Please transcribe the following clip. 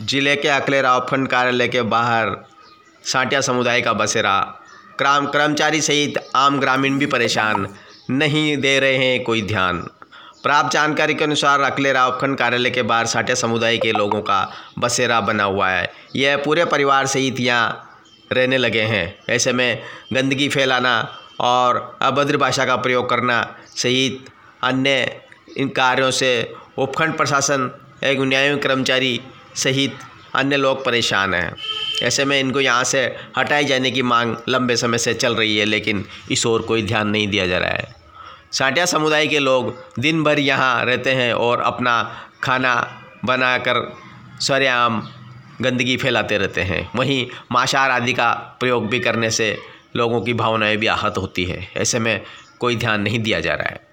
ज़िले के अकलेरा उपखंड कार्यालय के बाहर साटिया समुदाय का बसेरा। क्राम कर्मचारी सहित आम ग्रामीण भी परेशान। नहीं दे रहे हैं कोई ध्यान। प्राप्त जानकारी के अनुसार अकलेरा उपखंड कार्यालय के बाहर साटिया समुदाय के लोगों का बसेरा बना हुआ है। यह पूरे परिवार सहित यहाँ रहने लगे हैं। ऐसे में गंदगी फैलाना और अभद्र भाषा का प्रयोग करना सहित अन्य इन कार्यों से उपखंड प्रशासन एक न्यायिक कर्मचारी सहित अन्य लोग परेशान हैं। ऐसे में इनको यहाँ से हटाए जाने की मांग लंबे समय से चल रही है, लेकिन इस ओर कोई ध्यान नहीं दिया जा रहा है। साटिया समुदाय के लोग दिन भर यहाँ रहते हैं और अपना खाना बनाकर सरेआम गंदगी फैलाते रहते हैं। वहीं मांसाहार आदि का प्रयोग भी करने से लोगों की भावनाएँ भी आहत होती है। ऐसे में कोई ध्यान नहीं दिया जा रहा है।